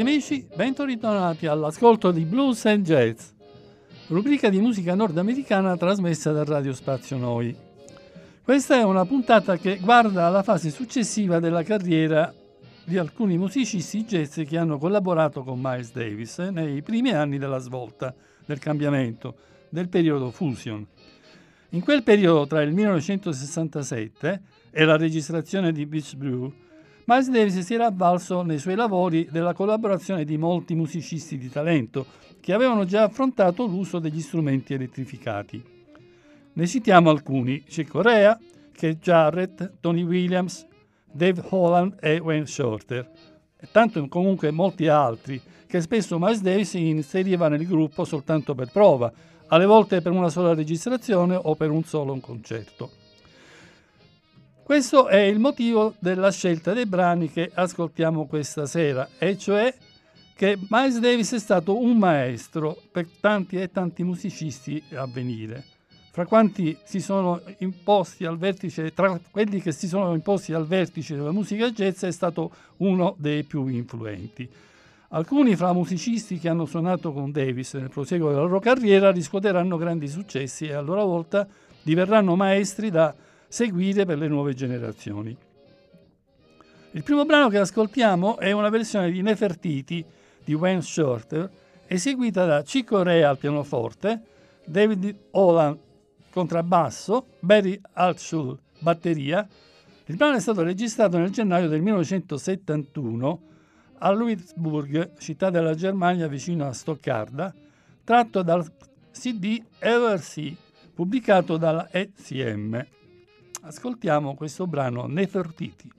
Cari amici, bentornati all'ascolto di Blues and Jazz, rubrica di musica nordamericana trasmessa da Radio Spazio Noi. Questa è una puntata che guarda alla fase successiva della carriera di alcuni musicisti jazz che hanno collaborato con Miles Davis nei primi anni della svolta, del cambiamento, del periodo fusion. In quel periodo tra il 1967 e la registrazione di Beach Brew, Miles Davis si era avvalso nei suoi lavori della collaborazione di molti musicisti di talento che avevano già affrontato l'uso degli strumenti elettrificati. Ne citiamo alcuni: Chick Corea, Keith Jarrett, Tony Williams, Dave Holland e Wayne Shorter, e tanto comunque molti altri che spesso Miles Davis inseriva nel gruppo soltanto per prova, alle volte per una sola registrazione o per un solo concerto. Questo è il motivo della scelta dei brani che ascoltiamo questa sera, e cioè che Miles Davis è stato un maestro per tanti e tanti musicisti a venire. Fra quanti si sono imposti al vertice, tra quelli che si sono imposti al vertice della musica jazz, è stato uno dei più influenti. Alcuni fra musicisti che hanno suonato con Davis nel proseguo della loro carriera riscuoteranno grandi successi e a loro volta diverranno maestri da seguire per le nuove generazioni. Il primo brano che ascoltiamo è una versione di Nefertiti di Wayne Shorter, eseguita da Chico Rea al pianoforte, David Holland contrabbasso, Barry Altschul batteria. Il brano è stato registrato nel gennaio del 1971 a Louisburg, città della Germania vicino a Stoccarda, tratto dal CD LRC pubblicato dalla ECM. Ascoltiamo questo brano Nefertiti.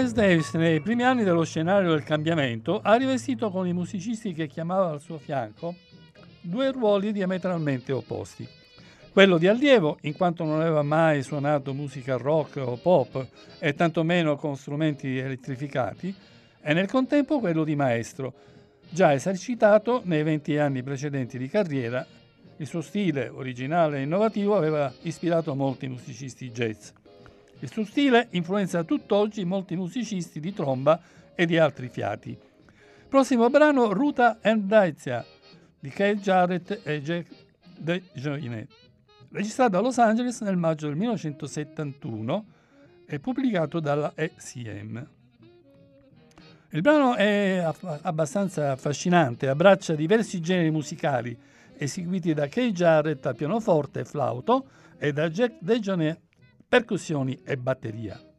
Miles Davis nei primi anni dello scenario del cambiamento ha rivestito con i musicisti che chiamava al suo fianco due ruoli diametralmente opposti. Quello di allievo, in quanto non aveva mai suonato musica rock o pop e tantomeno con strumenti elettrificati, e nel contempo quello di maestro, già esercitato nei 20 anni precedenti di carriera. Il suo stile originale e innovativo aveva ispirato molti musicisti jazz. Il suo stile influenza tutt'oggi molti musicisti di tromba e di altri fiati. Prossimo brano Ruta and Daizia di Kay Jarrett e Jack De Joinet, registrato a Los Angeles nel maggio del 1971 e pubblicato dalla ECM. Il brano è abbastanza affascinante, abbraccia diversi generi musicali eseguiti da Kay Jarrett al pianoforte e flauto e da Jack DeJohnette percussioni e batteria.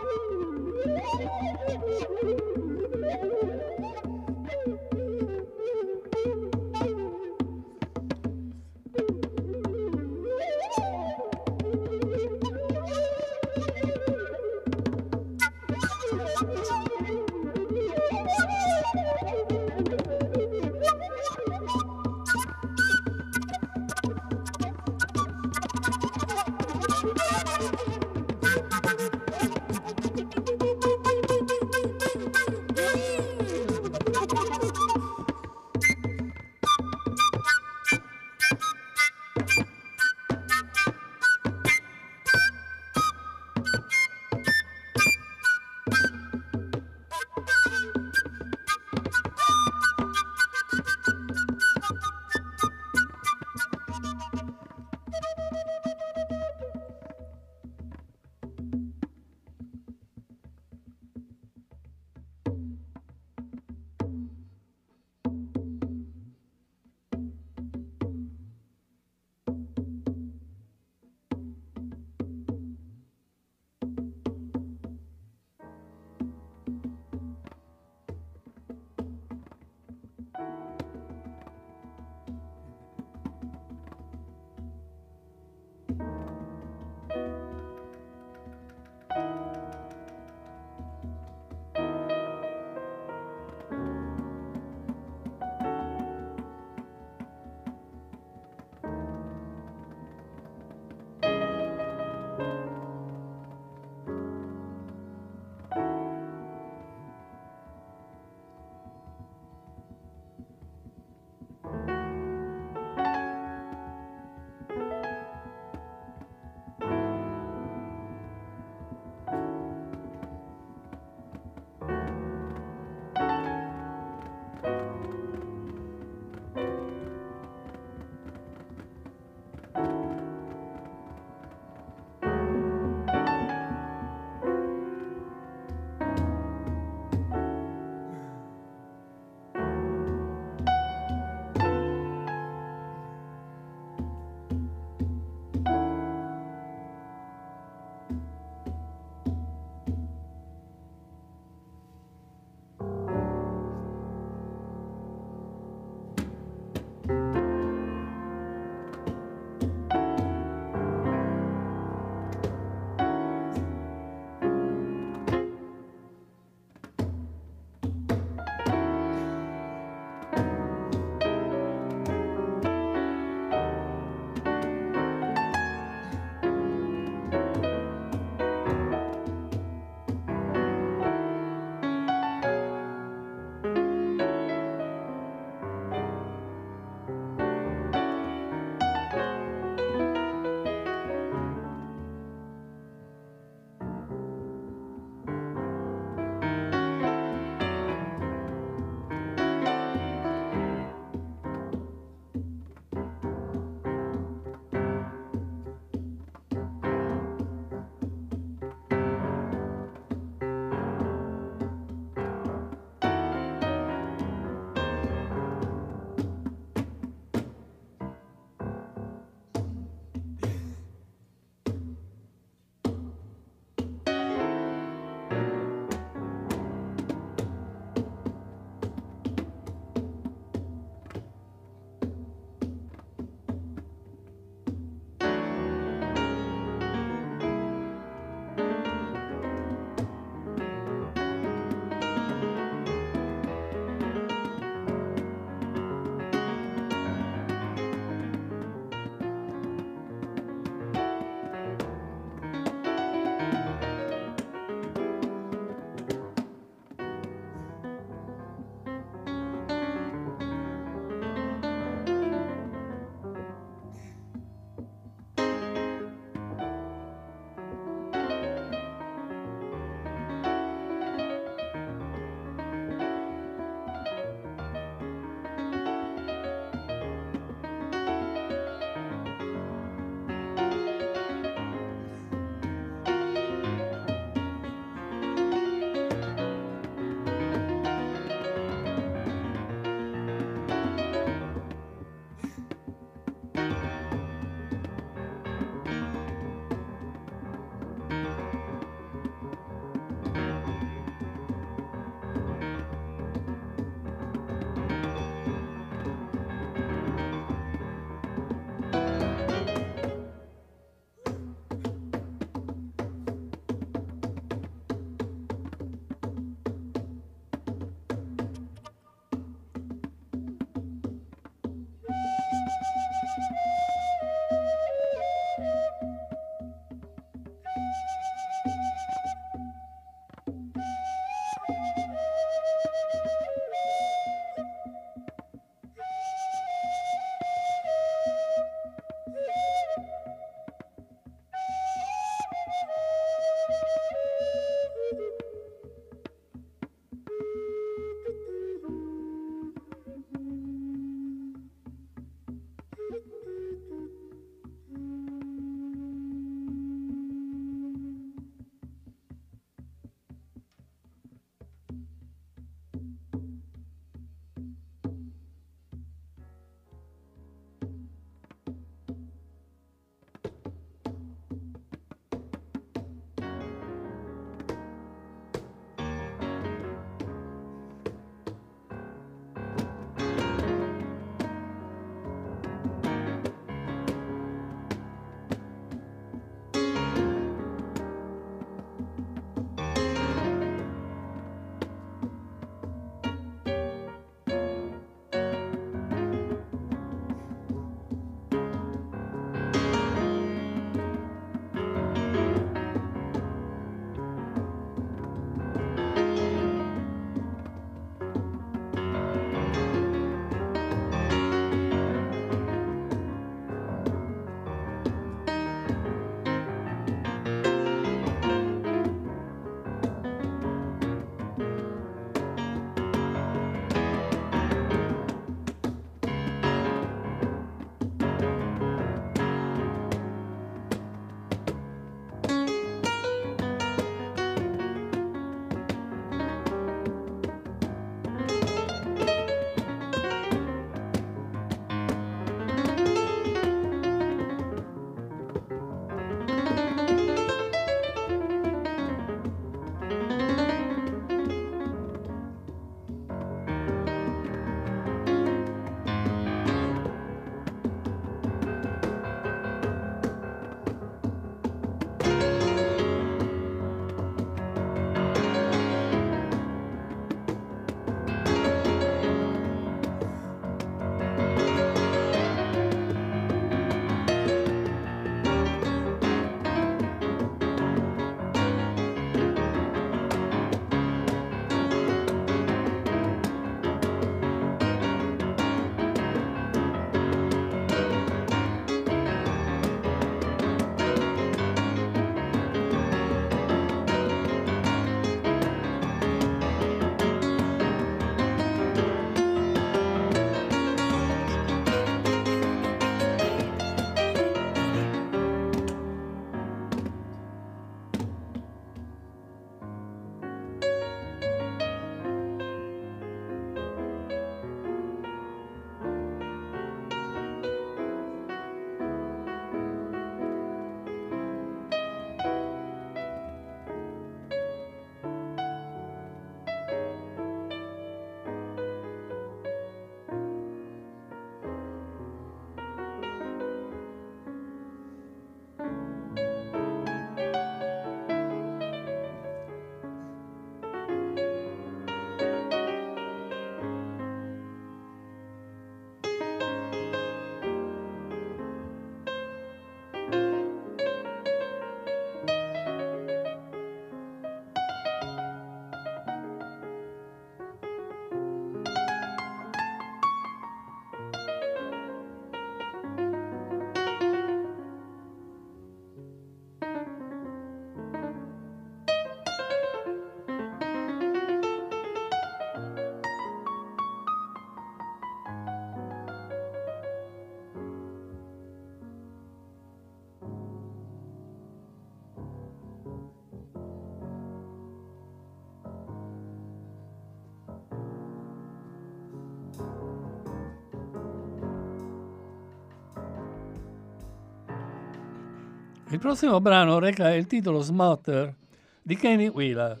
Il prossimo brano reca il titolo Smotter di Kenny Wheeler.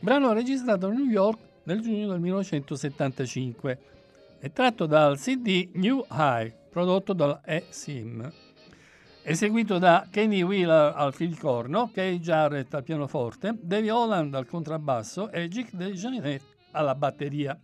Brano registrato a New York nel giugno del 1975 e tratto dal CD New High, prodotto dalla E-Sim. Eseguito da Kenny Wheeler al filicorno, Kay Jarrett al pianoforte, Davy Holland al contrabbasso e Jick DeJohnette alla batteria.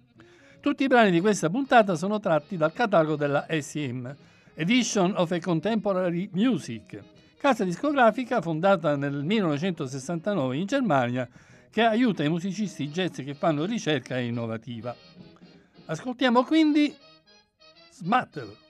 Tutti i brani di questa puntata sono tratti dal catalogo della E-Sim, Edition of a Contemporary Music, casa discografica fondata nel 1969 in Germania che aiuta i musicisti jazz che fanno ricerca innovativa. Ascoltiamo quindi Smatter.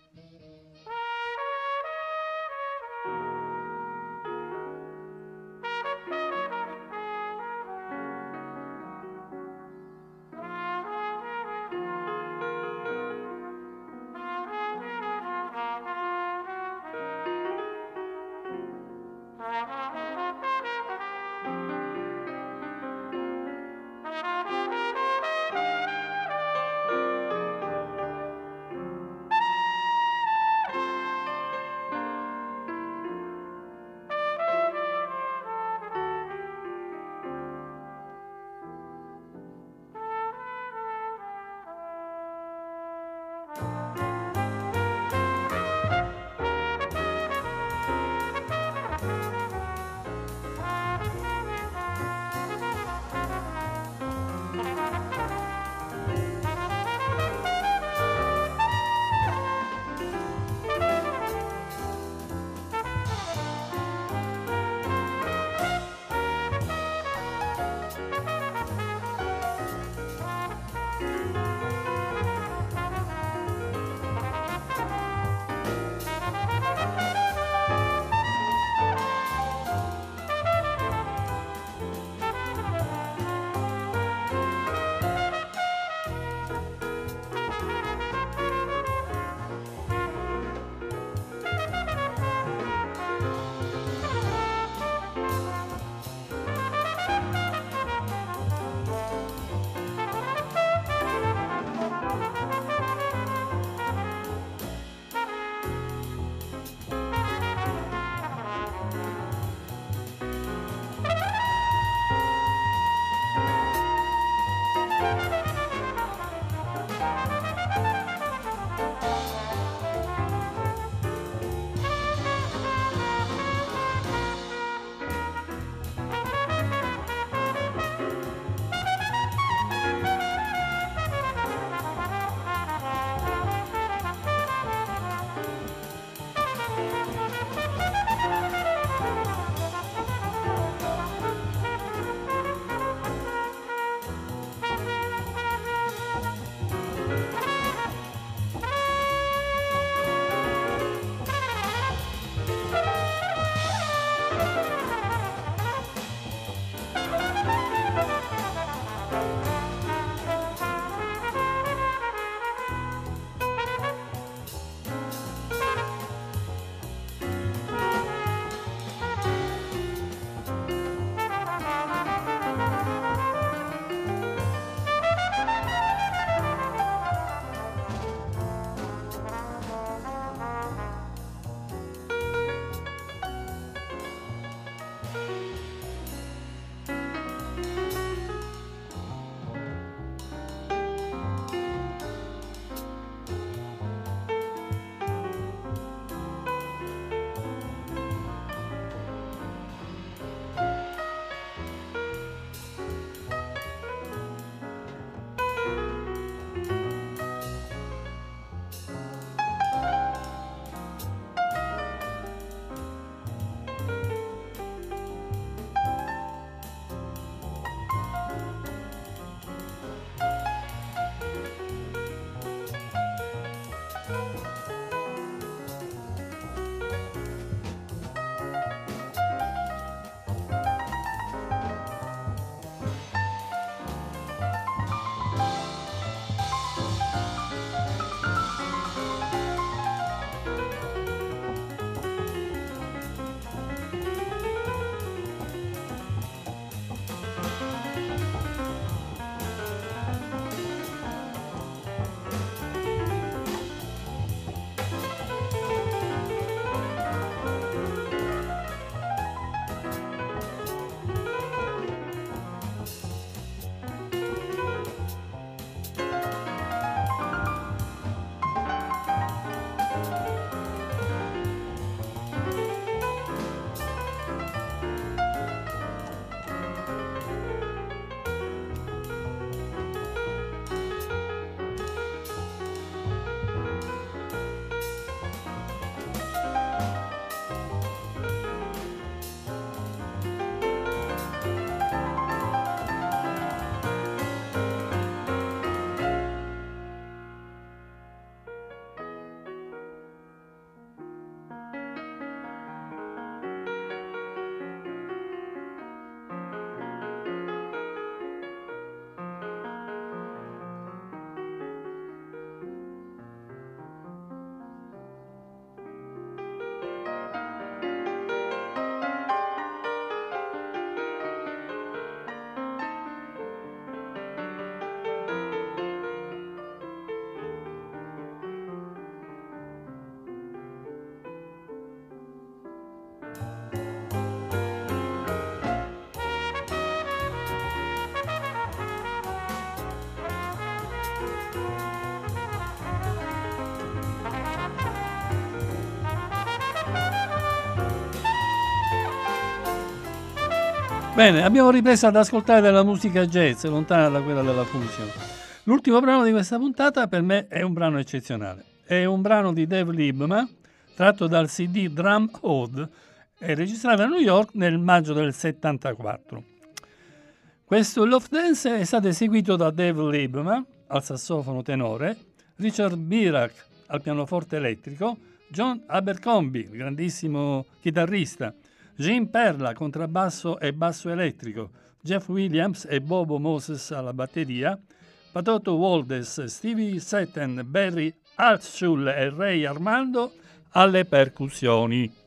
Bene, abbiamo ripreso ad ascoltare della musica jazz, lontana da quella della fusion. L'ultimo brano di questa puntata per me è un brano eccezionale. È un brano di Dave Liebman, tratto dal CD Drum Ode e registrato a New York nel maggio del 74. Questo Love Dance è stato eseguito da Dave Liebman al sassofono tenore, Richard Birak al pianoforte elettrico, John Abercrombie, grandissimo chitarrista, Jim Perla, contrabbasso e basso elettrico, Jeff Williams e Bobo Moses alla batteria, Patoto Waldes, Stevie Setten, Barry Altschul e Ray Armando alle percussioni.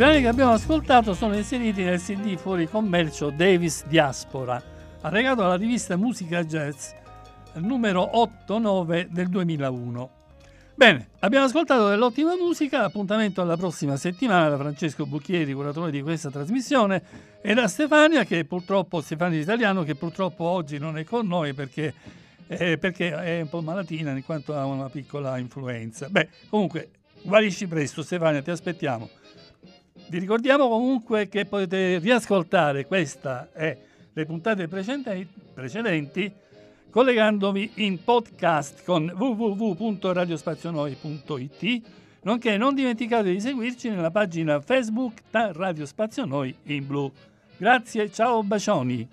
Brani che abbiamo ascoltato sono inseriti nel CD fuori commercio Davis Diaspora, allegato alla rivista Musica Jazz numero 8-9 del 2001. Bene, abbiamo ascoltato dell'ottima musica, appuntamento alla prossima settimana da Francesco Bucchieri, curatore di questa trasmissione, e da Stefania, che purtroppo, Stefania Italiano, che purtroppo oggi non è con noi perché, eh, perché è un po' malatina in quanto ha una piccola influenza. Beh, comunque, guarisci presto Stefania, ti aspettiamo. Vi ricordiamo comunque che potete riascoltare questa e le puntate precedenti, collegandovi in podcast con www.radiospazionoi.it nonché non dimenticate di seguirci nella pagina Facebook da Radio Spazio Noi in blu. Grazie, ciao bacioni!